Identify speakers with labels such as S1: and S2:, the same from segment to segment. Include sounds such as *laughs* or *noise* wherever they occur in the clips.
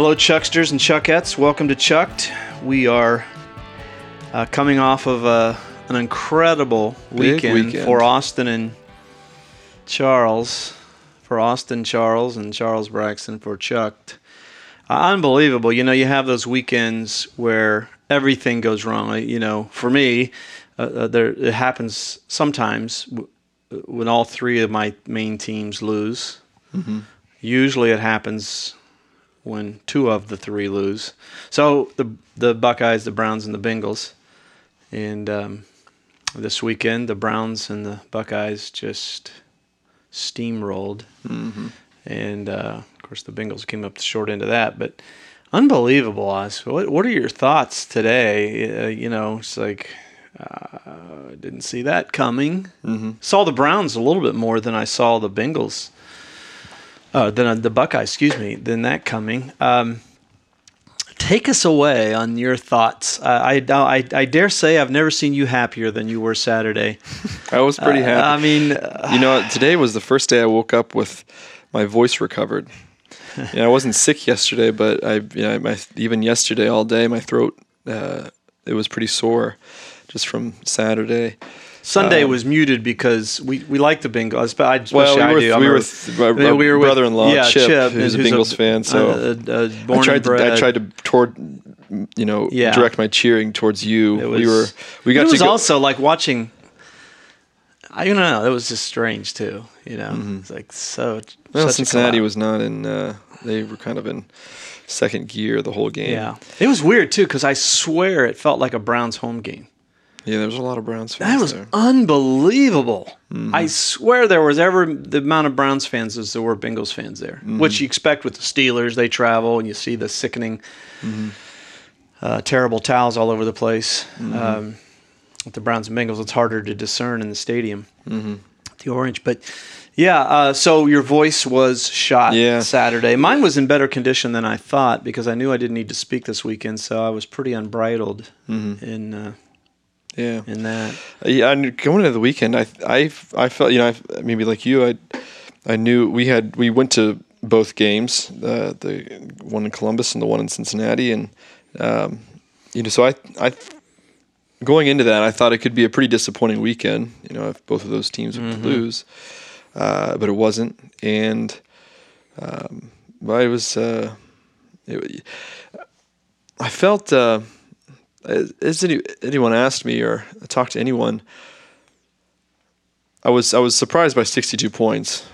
S1: Hello, Chucksters and Chuckettes. Welcome to Chucked. We are uh, coming off of uh, an incredible weekend,
S2: weekend.
S1: for Austin and Charles. For Austin, Charles, and Charles Braxton for Chucked. Uh, unbelievable. You know, you have those weekends where everything goes wrong. Uh, You know, for me, uh, there it happens sometimes when all three of my main teams lose. Usually, it happens when two of the three lose. So the the Buckeyes, the Browns, and the Bengals, and um, this weekend the Browns and the Buckeyes just steamrolled, and uh, of course the Bengals came up the short end of that. But unbelievable, Oz. What what are your thoughts today? Uh, you know, it's like. Uh, didn't see that coming. Mm-hmm. Saw the Browns a little bit more than I saw the Bengals uh, than uh, the Buckeyes, excuse me, than that coming. Um, take us away on your thoughts. Uh, I, I, I dare say I've never seen you happier than you were Saturday.
S2: I was pretty happy.
S1: I mean, uh,
S2: you know, today was the first day I woke up with my voice recovered. *laughs* You know, I wasn't sick yesterday, but I, you know, my, even yesterday all day, my throat, uh, it was pretty sore, just from Saturday.
S1: Sunday
S2: um,
S1: was muted because we, we like the Bengals. But I,
S2: Well,
S1: especially
S2: we
S1: I
S2: were,
S1: do.
S2: We were, th- my,
S1: I
S2: my
S1: we were
S2: brother-in-law
S1: yeah,
S2: Chip, who's a Bengals fan. So
S1: born
S2: I tried to, I tried to toward, you know,
S1: Yeah.
S2: direct my cheering towards you.
S1: It
S2: we
S1: was-
S2: were, we got
S1: it
S2: to
S1: was
S2: go.
S1: also like watching. I don't know. It was just strange too. You know, it's like so.
S2: Mm-hmm. well, Cincinnati was not in. Uh, they were kind of in second gear the whole game.
S1: Yeah, it was weird too because I swear it felt like a Browns home game.
S2: Yeah, there was a lot of Browns fans
S1: That was
S2: there.
S1: unbelievable.
S2: Mm-hmm.
S1: I swear there was ever the amount of Browns fans as there were Bengals fans there,
S2: Mm-hmm.
S1: which you expect with the Steelers. They travel and you see the sickening,
S2: Mm-hmm.
S1: uh, terrible towels all over the place.
S2: Mm-hmm.
S1: Um, with the Browns and Bengals, it's harder to discern in the stadium,
S2: Mm-hmm.
S1: the orange. But yeah, uh, so your voice was shot
S2: Yeah.
S1: Saturday. Mine was in better condition than I thought because I knew I didn't need to speak this weekend, so I was pretty unbridled
S2: Mm-hmm.
S1: in uh,
S2: Yeah.
S1: in that.
S2: Yeah, and going into the weekend, I I I felt you know I, maybe like you, I I knew we had we went to both games, uh, the one in Columbus and the one in Cincinnati, and um, you know so I I going into that I thought it could be a pretty disappointing weekend, you know, if both of those teams would lose, uh, but it wasn't, and um, but it was uh, it, I felt. Uh, has any, anyone asked me or talked to anyone, I was I was surprised by 62 points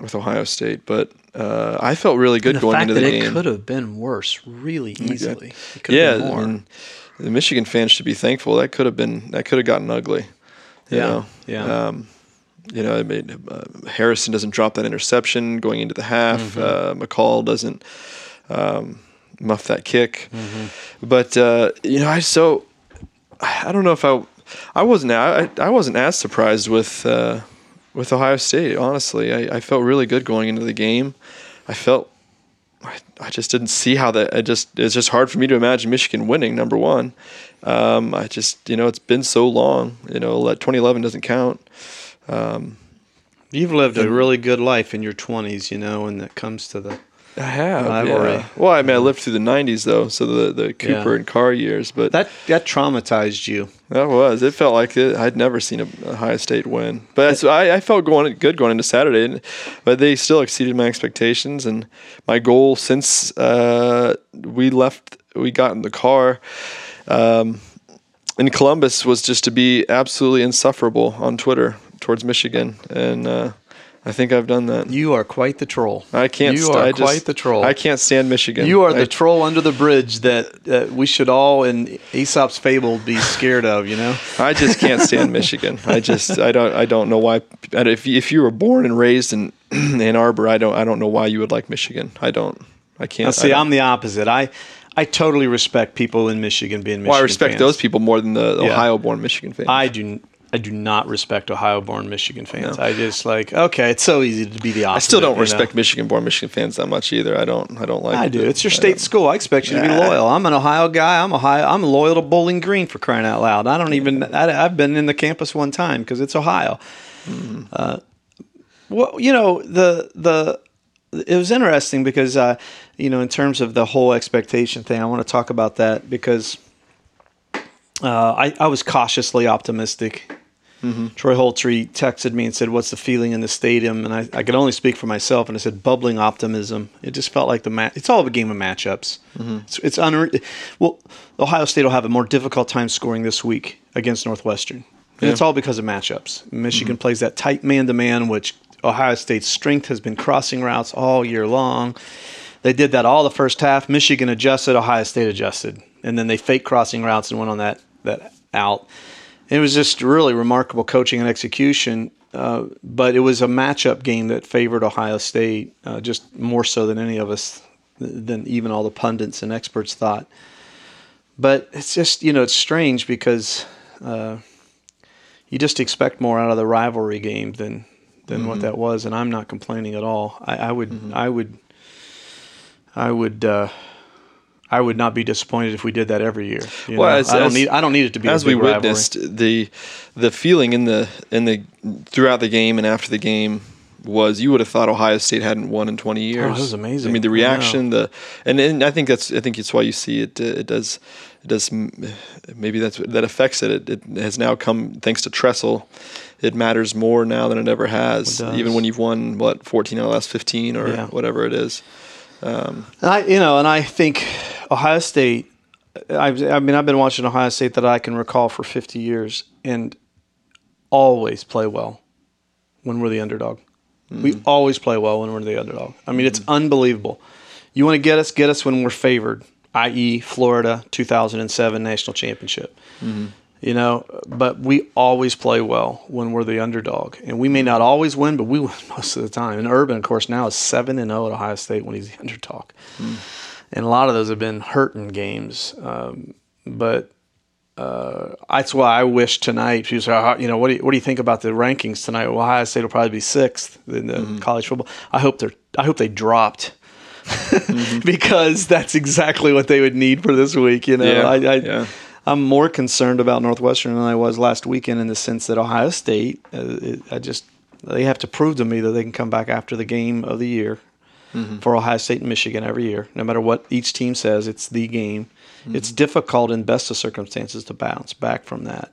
S2: with Ohio State, but uh, I felt really good
S1: the
S2: going
S1: fact
S2: into
S1: that
S2: the
S1: it could have been worse really easily. It could
S2: yeah,
S1: have been more.
S2: and the Michigan fans should be thankful. That could have been that could have gotten ugly. You
S1: Yeah,
S2: know?
S1: yeah.
S2: Um, you know, I mean, uh, Harrison doesn't drop that interception going into the half.
S1: Mm-hmm.
S2: Uh, McCall doesn't um, muff that kick.
S1: Mm-hmm.
S2: But uh, you know, I so I don't know if I I wasn't I, I wasn't as surprised with uh, with Ohio State. Honestly, I, I felt really good going into the game. I felt I, I just didn't see how that. I just it's just hard for me to imagine Michigan winning. Number one, um, I just you know it's been so long. You know, let 2011 doesn't count.
S1: You've lived a really good life in your 20s, you know, when it comes to the.
S2: I have.
S1: Rivalry.
S2: Yeah. Well, I mean, I lived through the '90s though, so the the Cooper
S1: Yeah.
S2: and Carr years. But
S1: That that traumatized you.
S2: That was. It felt like it, I'd never seen a, Ohio State win. But I, I felt going good going into Saturday, and- but they still exceeded my expectations. And my goal since uh, we left, we got in the car um, in Columbus was just to be absolutely insufferable on Twitter towards Michigan, and uh, I think I've done that.
S1: You are quite the troll.
S2: I can't.
S1: You
S2: st-
S1: are
S2: I just-
S1: quite the troll.
S2: I can't stand Michigan.
S1: You are
S2: I-
S1: the troll under the bridge that, that we should all in Aesop's fable be scared of. You know. *laughs*
S2: I just can't stand Michigan. I just I don't I don't know why. If you- if you were born and raised in *clears throat* Ann Arbor, I don't I don't know why you would like Michigan. I don't. I can't.
S1: Now, see,
S2: I
S1: I'm the opposite. I I totally respect people in Michigan being Michigan
S2: well, I respect
S1: fans.
S2: those people more than the
S1: Yeah.
S2: Ohio-born Michigan fans.
S1: I do. I do not respect Ohio-born Michigan fans.
S2: No.
S1: I just like okay. It's so easy to be the opposite.
S2: I still don't
S1: you know?
S2: respect Michigan-born Michigan fans that much either. I don't. I don't like.
S1: I do. It's your
S2: I
S1: state
S2: don't-
S1: school. I expect you to be loyal. I'm an Ohio guy. I'm Ohio. I'm loyal to Bowling Green for crying out loud. I don't even. I, I've been in the campus one time because it's Ohio.
S2: Mm-hmm.
S1: Uh, well, you know the the it was interesting because uh, you know in terms of the whole expectation thing, I want to talk about that because uh, I, I was cautiously optimistic. Mm-hmm. Troy Holtree texted me and said, "What's the feeling in the stadium?" And I, I could only speak for myself, and I said, "Bubbling optimism." It just felt like the match. It's all a game of matchups. Mm-hmm. It's, it's unre- well, Ohio State will have a more difficult time scoring this week against Northwestern, and yeah. it's all because of matchups. Michigan mm-hmm. plays that tight man to man, which Ohio State's strength has been crossing routes all year long. They did that all the first half. Michigan adjusted, Ohio State adjusted, and then they fake crossing routes and went on that that out. It was just really remarkable coaching and execution. Uh, but it was a matchup game that favored Ohio State, uh, just more so than any of us, than even all the pundits and experts thought. But it's just you know it's strange because uh, you just expect more out of the rivalry game than than mm-hmm. what that was, and I'm not complaining at all. I, I would mm-hmm. I would I would uh, I would not be disappointed if we did that every year. You well, as, I don't as, need I don't need it to be
S2: as we witnessed
S1: rivalry.
S2: the the feeling in the in the throughout the game and after the game was you would have thought Ohio State hadn't won in 20 years. Oh,
S1: that was amazing.
S2: I mean the reaction, the and, and I think that's I think it's why you see it. It does it does maybe that's that affects it. It, it has now come thanks to Tressel. It matters more now than it ever has. It even when you've won what 14 out of the last 15 or yeah. whatever it is.
S1: Um, I, you know, and I think Ohio State. I've, I mean, I've been watching Ohio State that I can recall for 50 years, and always play well when we're the underdog. Mm-hmm. We always play well when we're the underdog. I mean, it's unbelievable. You want to get us, get us when we're favored, i.e., Florida 2007 national championship. Mm-hmm you know but we always play well when we're the underdog and we may not always win but we win *laughs* most of the time and urban of course now is 7 and 0 at ohio state when he's the underdog mm. And a lot of those have been hurting games um, but uh, that's why I wish tonight. People say, you know, what do you, what do you think about the rankings tonight? Well, Ohio State will probably be sixth in the mm-hmm. college football. I hope they're. I hope they dropped mm-hmm. *laughs* because that's exactly what they would need for this week. You know,
S2: yeah,
S1: I, I
S2: yeah.
S1: I'm more concerned about Northwestern than I was last weekend in the sense that Ohio State, uh, it, I just they have to prove to me that they can come back after the game of the year mm-hmm. for Ohio State and Michigan every year, no matter what each team says. It's the game. Mm-hmm. It's difficult in best of circumstances to bounce back from that.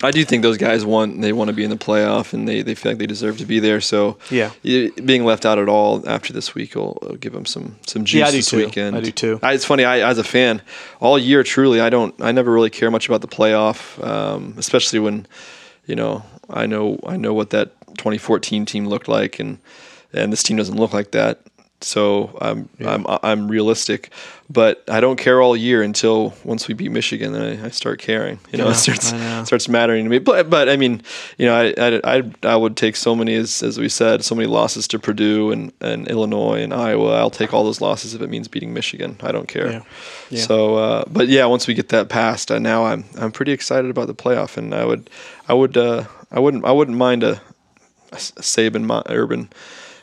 S2: I do think those guys want they want to be in the playoff and they, they feel like they deserve to be there. So
S1: yeah,
S2: being left out at all after this week will, will give them some some juice yeah, this
S1: too.
S2: weekend.
S1: I do too.
S2: I, it's funny. I as a fan all year, truly, I don't. I never really care much about the playoff, um, especially when you know I know I know what that 2014 team looked like and and this team doesn't look like that so I'm yeah. I'm I'm realistic, but I don't care all year until once we beat Michigan, then I, I start caring. You know, yeah, it starts know. starts mattering to me. But but I mean, you know, I, I I I would take so many as as we said, so many losses to Purdue and, and Illinois and Iowa. I'll take all those losses if it means beating Michigan. I don't care. Yeah. So, uh, but yeah, once we get that passed, uh, now I'm I'm pretty excited about the playoff, and I would I would uh, I wouldn't I wouldn't mind a, a Saban Urban.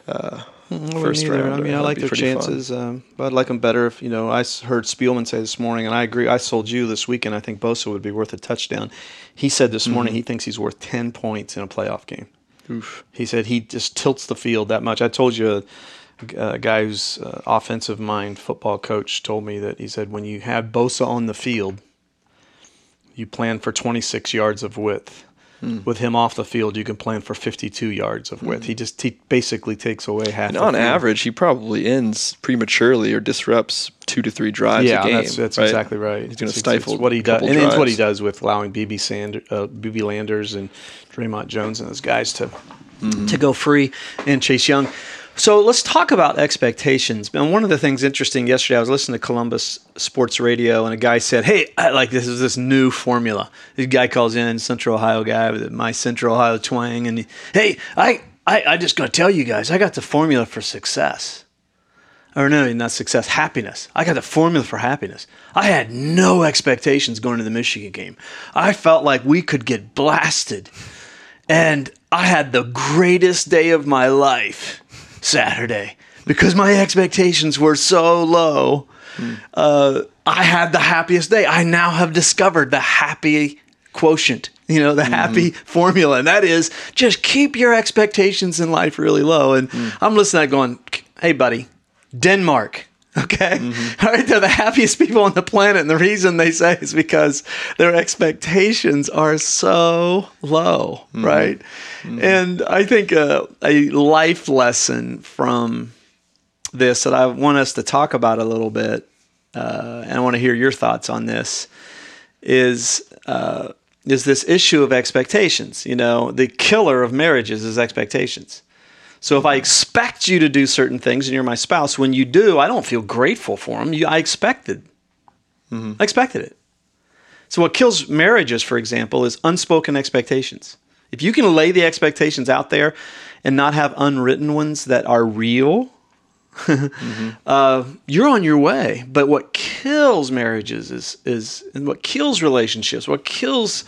S2: Uh,
S1: first round. I mean, I like their chances, um, but I'd like them better if you know. I heard Spielman say this morning, and I agree. I sold you this weekend. I think Bosa would be worth a touchdown. He said this mm-hmm. morning he thinks he's worth ten points in a playoff game. Oof. He said he just tilts the field that much. I told you. A, a guy who's uh, offensive mind football coach told me that he said when you have Bosa on the field, you plan for 26 yards of width Mm. With him off the field, you can plan for 52 yards of width. Mm. He just he basically takes away half.
S2: And on
S1: field.
S2: average, he probably ends prematurely or disrupts two to three drives
S1: yeah,
S2: a game.
S1: that's, that's
S2: right?
S1: exactly right.
S2: He's going to stifle
S1: what he does, and it's what he does with allowing BB Sand, uh, BB Landers and Dre'Mont Jones and those guys to mm-hmm. to go free and Chase Young. So let's talk about expectations. And one of the things interesting yesterday, I was listening to Columbus Sports Radio, and a guy said, "Hey, I like this is this new formula." This guy calls in, Central Ohio guy with my Central Ohio twang, and he, hey, I, I, I just gonna tell you guys, I got the formula for success. Or no, not success, happiness. I got the formula for happiness. I had no expectations going to the Michigan game. I felt like we could get blasted, and I had the greatest day of my life Saturday because my expectations were so low. Mm. Uh, I had the happiest day. I now have discovered the happy quotient, you know, the mm-hmm. happy formula. And that is just keep your expectations in life really low. And mm. I'm listening to that going, hey, buddy, Denmark. *laughs* Okay. All right. They're the happiest people on the planet. And the reason they say is because their expectations are so low. Right. And I think uh, a life lesson from this that I want us to talk about a little bit, uh, and I want to hear your thoughts on this, is uh, is this issue of expectations. You know, the killer of marriages is expectations. So if I expect you to do certain things and you're my spouse, when you do, I don't feel grateful for them. You, I expected. I expected it. So what kills marriages, for example, is unspoken expectations. If you can lay the expectations out there and not have unwritten ones that are real, *laughs* uh, you're on your way. But what kills marriages is is and what kills relationships, what kills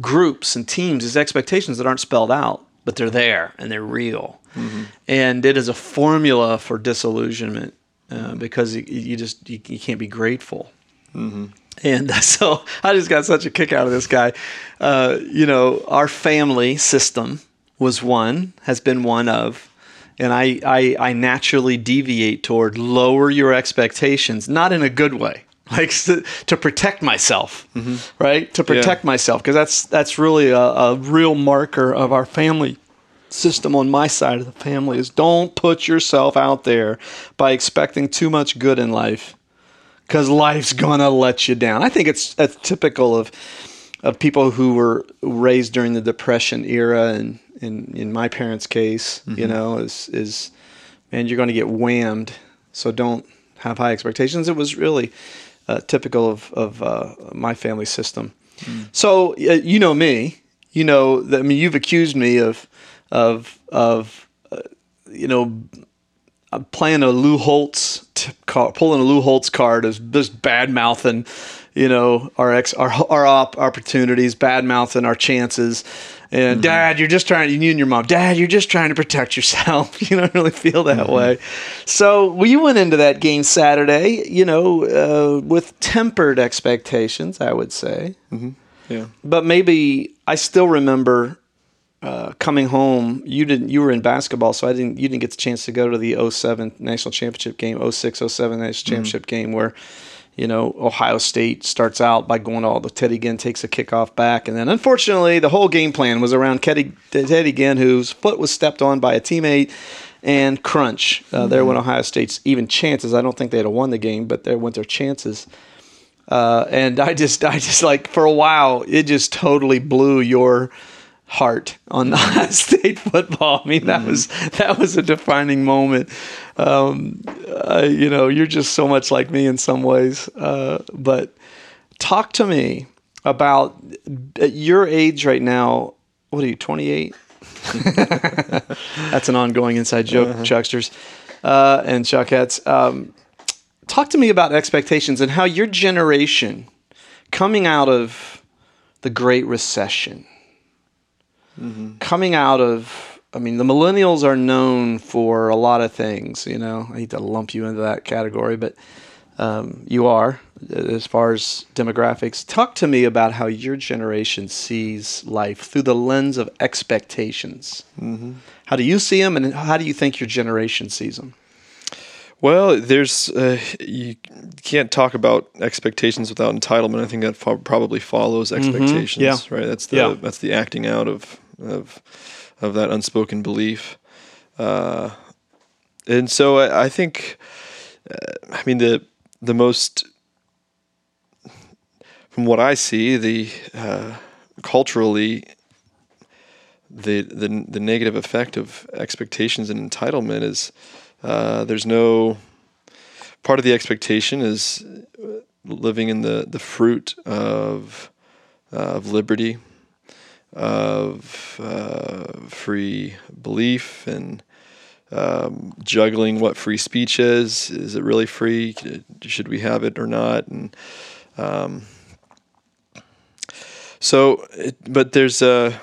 S1: groups and teams is expectations that aren't spelled out, but they're there and they're real. And it is a formula for disillusionment uh, because you, you just you, you can't be grateful. And *laughs* so I just got such a kick out of this guy. Uh, you know, our family system was one, has been one of, and I, I, I naturally deviate toward lower your expectations, not in a good way, *laughs* like to, to protect myself, right? To protect myself, because that's that's really a, a real marker of our family system on my side of the family is don't put yourself out there by expecting too much good in life because life's gonna let you down. I think it's, it's typical of of people who were raised during the Depression era, and in in my parents' case, you know, is is man, you're gonna get whammed. So don't have high expectations. It was really uh, typical of of uh, my family system. So uh, you know me, you know. That, I mean, you've accused me of of of uh, you know playing a Lou Holtz t- car, pulling a Lou Holtz card is just bad mouthing, you know, our ex, our our op- opportunities, bad mouthing our chances. And dad, you're just trying. You and your mom, dad, you're just trying to protect yourself. *laughs* You don't really feel that way. So we went into that game Saturday, you know, uh, with tempered expectations, I would say
S2: Yeah.
S1: but maybe I still remember uh, coming home. You didn't. You were in basketball, so I didn't. You didn't get the chance to go to the 07 national championship game, 06, 07 national championship game where. You know, Ohio State starts out by going all the Teddy Ginn takes a kickoff back, and then unfortunately the whole game plan was around Teddy, Teddy Ginn, whose foot was stepped on by a teammate, and crunch. Uh, There went Ohio State's even chances. I don't think they'd have won the game, but there went their chances. Uh, and I just, I just like for a while, it just totally blew your heart on the *laughs* State football. I mean, that was that was a defining moment. Um, uh, you know, you're just so much like me in some ways. Uh, but talk to me about at your age right now. What are you, 28? *laughs* That's an ongoing inside joke, Chucksters uh, and Chuckettes. Um, talk to me about expectations and how your generation coming out of the Great Recession, coming out of, I mean, the millennials are known for a lot of things. You know, I hate to lump you into that category, but um, you are as far as demographics. Talk to me about how your generation sees life through the lens of expectations. How do you see them, and how do you think your generation sees them?
S2: Well, there's uh, you can't talk about expectations without entitlement. I think that fo- probably follows expectations,
S1: Yeah.
S2: right? That's the
S1: Yeah.
S2: that's the acting out of of of that unspoken belief. Uh, and so I, I think, uh, I mean the the most from what I see, the uh, culturally the, the the negative effect of expectations and entitlement is uh, there's no part of the expectation is living in the the fruit of of liberty, of uh, free belief, and um, juggling what free speech is. Is it really free? Should we have it or not? And um, so, it, but there's a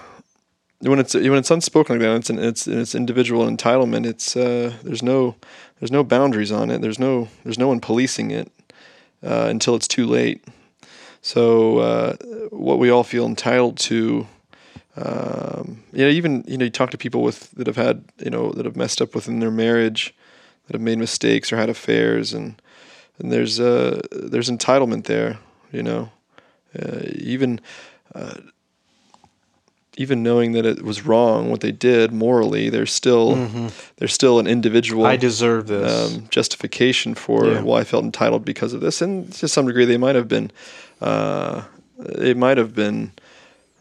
S2: when it's when it's unspoken like that, it's an, it's it's individual entitlement. It's uh, there's no there's no boundaries on it. There's no there's no one policing it uh, until it's too late. So uh, what we all feel entitled to, um, you know, even you know, you talk to people with that have had you know that have messed up within their marriage, that have made mistakes or had affairs, and and there's uh there's entitlement there, you know, uh, even. Uh, even knowing that it was wrong what they did morally, there's still
S1: Mm-hmm.
S2: there's still an individual
S1: I deserve this.
S2: um, justification for
S1: Yeah.
S2: well I felt entitled because of this, and to some degree they might have been uh, they might have been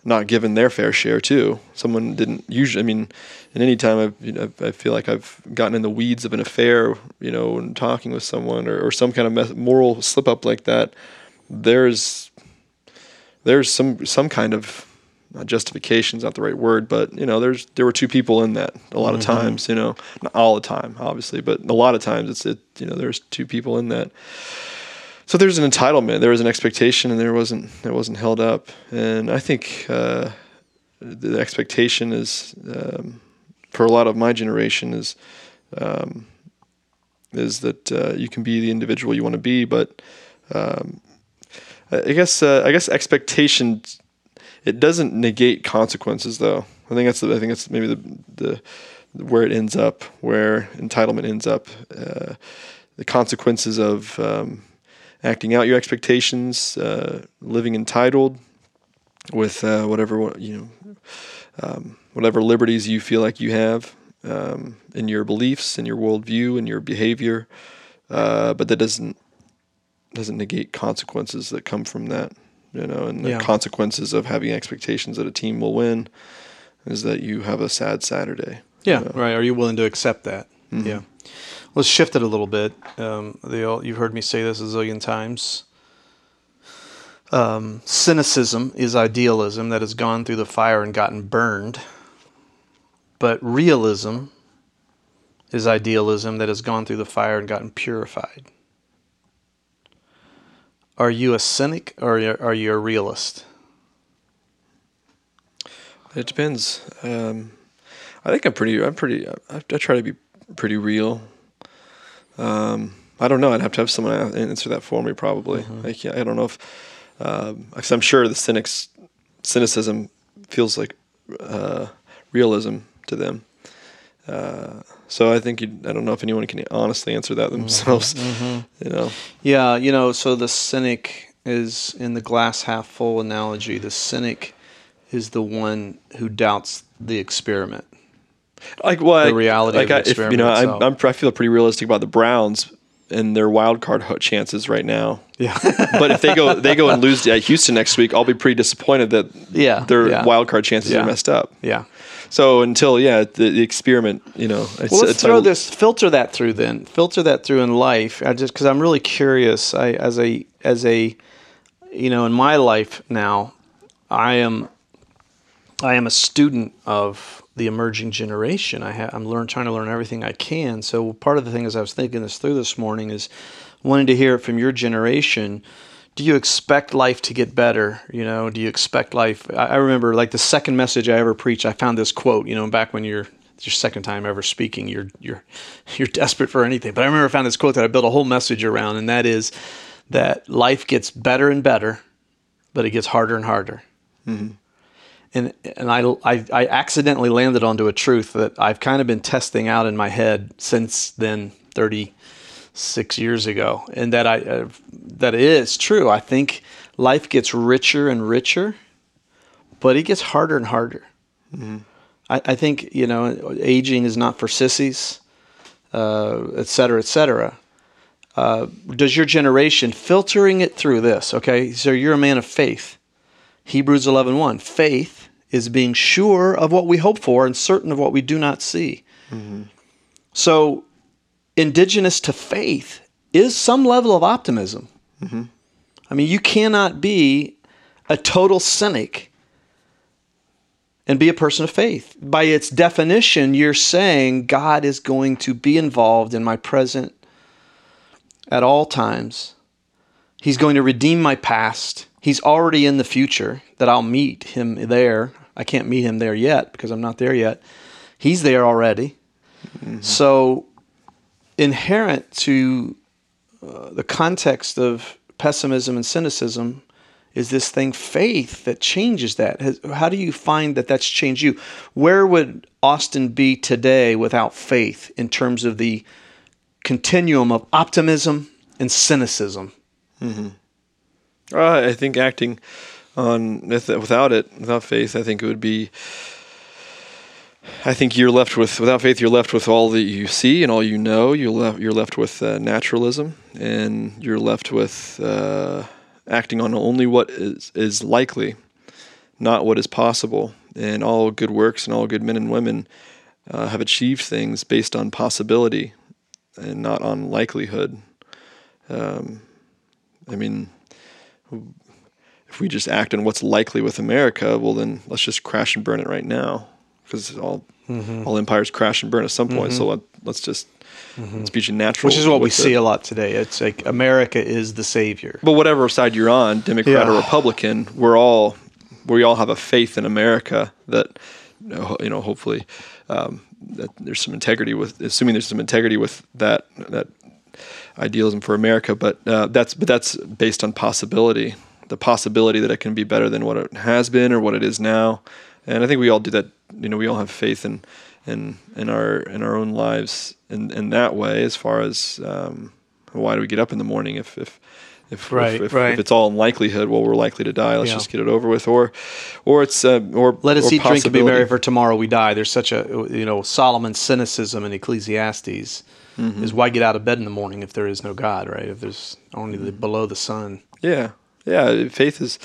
S2: not given their fair share too. Someone didn't usually. I mean, in any time I've, you know, I feel like I've gotten in the weeds of an affair, you know, and talking with someone or, or some kind of moral slip up like that. There's there's some some kind of uh, justification's not the right word, but you know, there's there were two people in that a lot of times, you know, not all the time, obviously, but a lot of times it's it, you know, there's two people in that. So there's an entitlement, there was an expectation, and there wasn't it wasn't held up, and I think uh, the expectation is um, for a lot of my generation is um, is that uh, you can be the individual you want to be, but um, I guess uh, I guess expectation it doesn't negate consequences though. I think that's the, I think that's maybe the the where it ends up, where entitlement ends up. Uh, the consequences of um, acting out your expectations, uh, living entitled with uh, whatever you know, um, whatever liberties you feel like you have um, in your beliefs, in your worldview, in your behavior, uh, but that doesn't doesn't negate consequences that come from that. You know, and the
S1: Yeah.
S2: consequences of having expectations that a team will win is that you have a sad Saturday.
S1: Yeah, right. Are you willing to accept that? Yeah. Let's shift it a little bit. Um, they all, you've heard me say this a zillion times. Um, cynicism is idealism that has gone through the fire and gotten burned. But realism is idealism that has gone through the fire and gotten purified. Are you a cynic or are you- are you a realist?
S2: It depends. Um, I think I'm pretty. I'm pretty. I, I try to be pretty real. Um, I don't know. I'd have to have someone answer that for me. Probably. I, can't, I don't know if. Um, 'cause I'm sure the cynics, cynicism feels like uh, realism to them. Uh, so I think you, I don't know if anyone can honestly answer that themselves. You know.
S1: Yeah, you know, so the cynic is in the glass half full analogy. The cynic is the one who doubts the experiment.
S2: Like what
S1: The reality
S2: like
S1: of the
S2: I, if, you know. I'm, I'm I feel pretty realistic about the Browns and their wild card chances right now.
S1: Yeah. *laughs*
S2: but if they go they go and lose at Houston next week, I'll be pretty disappointed that
S1: Yeah,
S2: their
S1: yeah.
S2: wild card chances
S1: Yeah.
S2: are messed up.
S1: yeah.
S2: So until yeah, the, the experiment, you know, it's,
S1: Well, let's
S2: it's
S1: throw
S2: a-
S1: this, filter that through then. Filter that through in life. I just because I'm really curious. I as a as a you know in my life now, I am I am a student of the emerging generation. I learn trying to learn everything I can. So part of the thing as I was thinking this through this morning is wanting to hear it from your generation. Do you expect life to get better? You know, do you expect life? I, I remember like the second message I ever preached. I found this quote. You know, back when you're your second time ever speaking, you're you're *laughs* you're desperate for anything. But I remember I found this quote that I built a whole message around, and that is that life gets better and better, but it gets harder and harder mm-hmm. And and I, I I accidentally landed onto a truth that I've kind of been testing out in my head since then, thirty six years ago, and that I uh, that it is true. I think life gets richer and richer, but it gets harder and harder. I, I think you know, aging is not for sissies, uh, et cetera, et cetera. Uh, does your generation filtering it through this? Okay, so you're a man of faith. Hebrews 11:1 Faith is being sure of what we hope for and certain of what we do not see. Mm-hmm. So indigenous to faith is some level of optimism. Mm-hmm. I mean, you cannot be a total cynic and be a person of faith. By its definition, you're saying God is going to be involved in my present at all times. He's going to redeem my past. He's already in the future that I'll meet him there. I can't meet him there yet because I'm not there yet. He's there already. So, inherent to uh, the context of pessimism and cynicism is this thing faith that changes that. Has, how do you find that that's changed you? Where would Austin be today without faith in terms of the continuum of optimism and cynicism.
S2: Uh, I think acting on without it, without faith, I think it would be. I think you're left with without faith. You're left with all that you see and all you know. You're left. You're left with uh, naturalism, and you're left with uh, acting on only what is is likely, not what is possible. And all good works and all good men and women uh, have achieved things based on possibility, and not on likelihood. Um, I mean, if we just act on what's likely with America, well, then let's just crash and burn it right now, because all
S1: Mm-hmm.
S2: all empires crash and burn at some point. So let, let's just let's be natural.
S1: Which is what we
S2: with
S1: see
S2: it.
S1: a lot today. It's like America is the savior.
S2: But whatever side you're on, Democrat or Republican, we're all we all have a faith in America that you know, you know hopefully um, that there's some integrity with assuming there's some integrity with that that idealism for America. But uh, that's but that's based on possibility, the possibility that it can be better than what it has been or what it is now. And I think we all do that. You know, we all have faith in in in our in our own lives in in that way. As far as um, why do we get up in the morning if if if,
S1: Right,
S2: if, if,
S1: right.
S2: if it's all in likelihood, well, we're likely to die. Let's
S1: Yeah.
S2: just get it over with, or, or it's uh, or
S1: Let us
S2: or
S1: eat, drink, and be merry, for tomorrow we die. There's such a you know Solomon's cynicism in Ecclesiastes
S2: Mm-hmm.
S1: is why get out of bed in the morning if there is no God, right? If there's only the below the sun.
S2: Yeah, yeah. Faith is,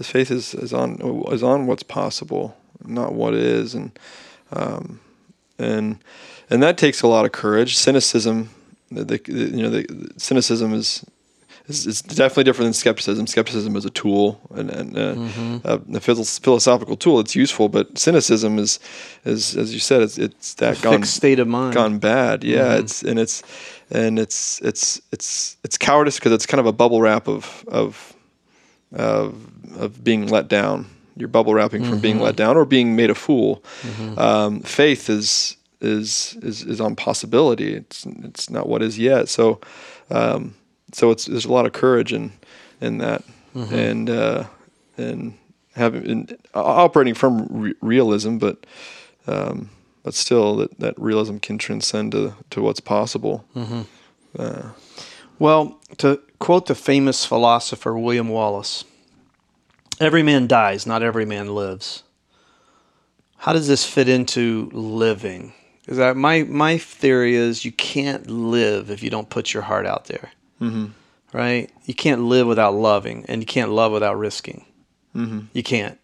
S2: faith is, is on is on what's possible, not what is, and um, and and that takes a lot of courage. Cynicism, the, the you know, the, cynicism is. Is, is definitely different than skepticism. Skepticism is a tool and, and uh,
S1: Mm-hmm.
S2: a, a philosophical tool. It's useful, but cynicism is, is as you said, it's, it's that gone
S1: Fixed state of mind.
S2: gone bad. Yeah,
S1: Mm-hmm.
S2: it's and it's and it's it's it's it's cowardice because it's kind of a bubble wrap of of of of being let down. You're bubble wrapping from
S1: Mm-hmm.
S2: being let down or being made a fool. Um, faith is is is is on possibility. It's it's not what is yet. So um, so it's there's a lot of courage in in that
S1: Mm-hmm.
S2: and uh, and having in, operating from re- realism, but um, but still that, that realism can transcend to, to what's possible.
S1: Well, to quote the famous philosopher William Wallace, every man dies, not every man lives. How does this fit into living? Is that my my theory is you can't live if you don't put your heart out there, mm-hmm. right? You can't live without loving, and you can't love without risking. Mm-hmm. You can't.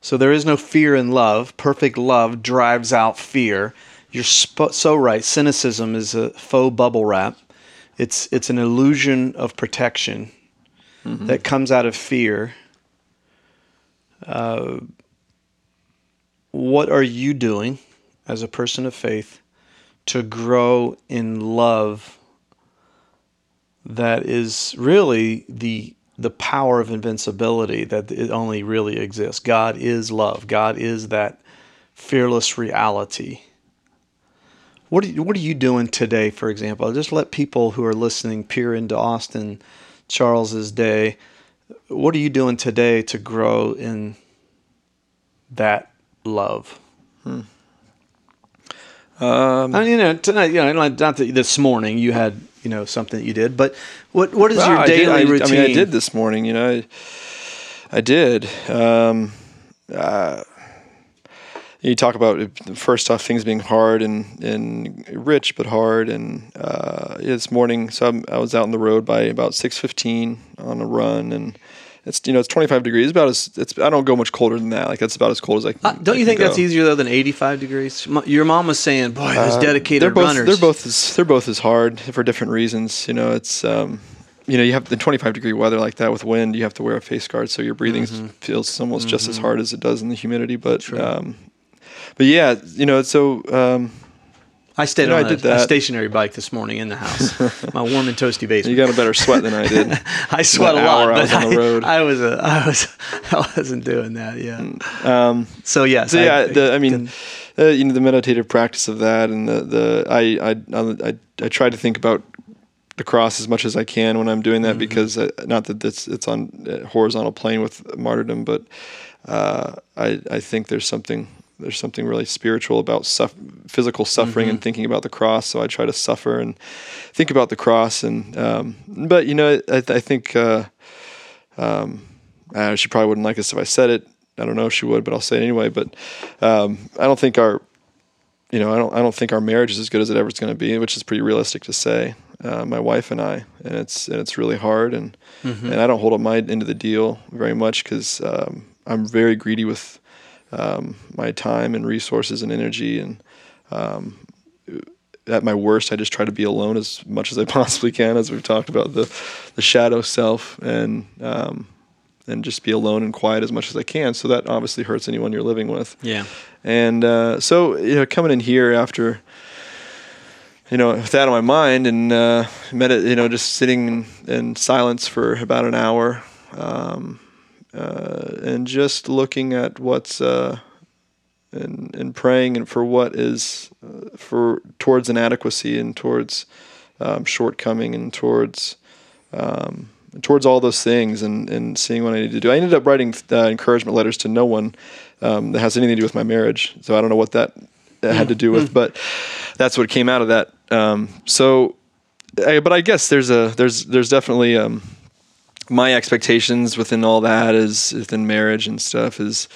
S1: So there is no fear in love. Perfect love drives out fear. You're sp- so right. Cynicism is a faux bubble wrap. It's it's an illusion of protection that comes out of fear. Uh, what are you doing as a person of faith to grow in love that is really the the power of invincibility that it only really exists. God is love. God is that fearless reality. What are you, what are you doing today, for example? Just let people who are listening peer into Austin Charles's day. What are you doing today to grow in that love?
S2: Um,
S1: I mean, you know, tonight, you know, not that this morning you had, you know, something that you did, but what what is
S2: well,
S1: your
S2: I did-
S1: daily
S2: I,
S1: routine?
S2: I mean, I did this morning. You know, I, I did. Um, uh, you talk about first off things being hard and, and rich but hard and uh, yeah, this morning so I'm, I was out on the road by about 6:15 on a run and it's you know it's 25 degrees about as it's I don't go much colder than that like that's about as cold as I can
S1: Uh, don't
S2: I
S1: you think that's
S2: go.
S1: easier though than 85 degrees? Your mom was saying, "Boy, those dedicated
S2: they're both,
S1: runners."
S2: They're both as they're both as hard for different reasons. You know, it's um, you know you have the 25 degree weather like that with wind. You have to wear a face guard, so your breathing
S1: Mm-hmm.
S2: feels almost just as hard as it does in the humidity. But um, but yeah, you know, so um,
S1: I stayed
S2: know,
S1: on
S2: I
S1: a,
S2: did
S1: a stationary bike this morning in the house, *laughs* my warm and toasty basement.
S2: you got a better sweat than I did. *laughs*
S1: I sweat a lot,
S2: I was on the road.
S1: I, was a, I was *laughs* I wasn't doing that. Yeah.
S2: Um,
S1: So yes.
S2: so yeah, the, I mean, uh, you know, the meditative practice of that, and the the I I I, I try to think about the cross as much as I can when I'm doing that because uh, not that it's it's on a horizontal plane with martyrdom, but uh, I I think there's something there's something really spiritual about suff- physical suffering and thinking about the cross. So I try to suffer and think about the cross. And um, but you know, I, I think uh, um, uh, she probably wouldn't like this if I said it. I don't know if she would, but I'll say it anyway. But um, I don't think our you know, I don't I don't think our marriage is as good as it ever is going to be, which is pretty realistic to say. Uh, my wife and I, and it's and it's really hard, and and I don't hold up my end of the deal very much because um, I'm very greedy with um, my time and resources and energy, and um, at my worst, I just try to be alone as much as I *laughs* possibly can, as we've talked about the the shadow self, and um, and just be alone and quiet as much as I can. So that obviously hurts anyone you're living with.
S1: Yeah.
S2: And uh, so, you know, coming in here after, you know, with that on my mind and uh, medit- you know, just sitting in, in silence for about an hour, um, uh, and just looking at what's uh, and and praying and for what is uh, for towards inadequacy and towards um, shortcoming and towards um, towards all those things and, and seeing what I need to do. I ended up writing uh, encouragement letters to no one um, that has anything to do with my marriage. So I don't know what that, had to do with, but that's what came out of that. Um, so, I, but I guess there's a there's there's definitely um, my expectations within all that is within marriage and stuff is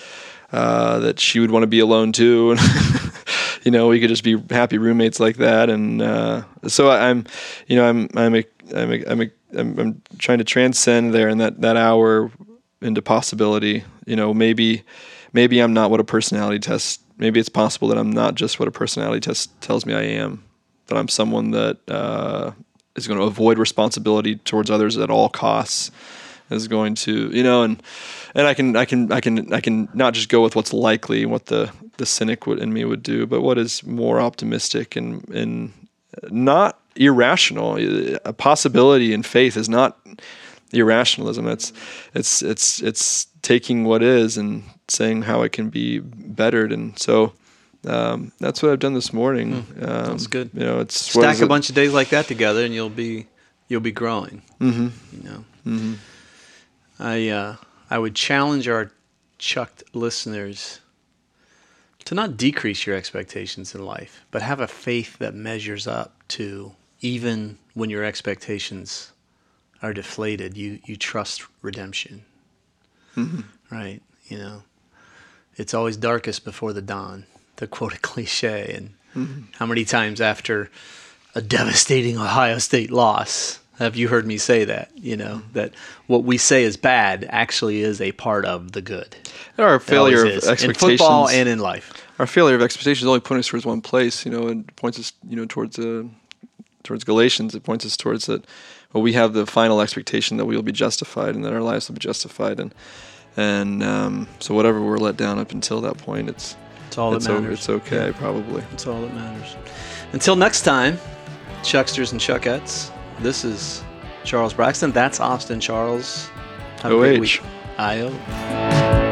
S2: uh, that she would want to be alone too, and *laughs* you know we could just be happy roommates like that. And uh, so I, I'm, you know, I'm I'm a, I'm a, I'm, a, I'm I'm trying to transcend there in that that hour into possibility. You know, maybe maybe I'm not what a personality test. Maybe it's possible that I'm not just what a personality test tells me I am. That I'm someone that uh, is going to avoid responsibility towards others at all costs. Is going to, you know, and and I can I can I can I can not just go with what's likely and what the the cynic would in me would do, but what is more optimistic and and not irrational. A possibility in faith is not irrationalism. It's it's it's it's taking what is and saying how it can be bettered. And so um, that's what I've done this morning. Um,
S1: that's good.
S2: You know, it's
S1: Stack a
S2: it?
S1: bunch of days like that together, and you'll be you'll be growing. Mm-hmm. You know. Mm-hmm. I uh, I would challenge our chucked listeners to not decrease your expectations in life, but have a faith that measures up to even when your expectations are deflated. You you trust redemption, right? You know, it's always darkest before the dawn. To quote a cliche, and how many times after a devastating Ohio State loss have you heard me say that? You know that what we say is bad actually is a part of the good.
S2: Our failure of expectations.
S1: in football and in life.
S2: our failure of expectations only points us towards one place, you know, and points us, you know, towards uh, towards Galatians. It points us towards that. Well, we have the final expectation that we will be justified and that our lives will be justified, and and um, so whatever we're let down up until that point, it's
S1: It's all that
S2: it's, o- it's okay, probably.
S1: That's all that matters. Until next time, Chucksters and Chuckettes. This is Charles Braxton. That's Austin Charles. Have a great
S2: OH.
S1: week. I-O.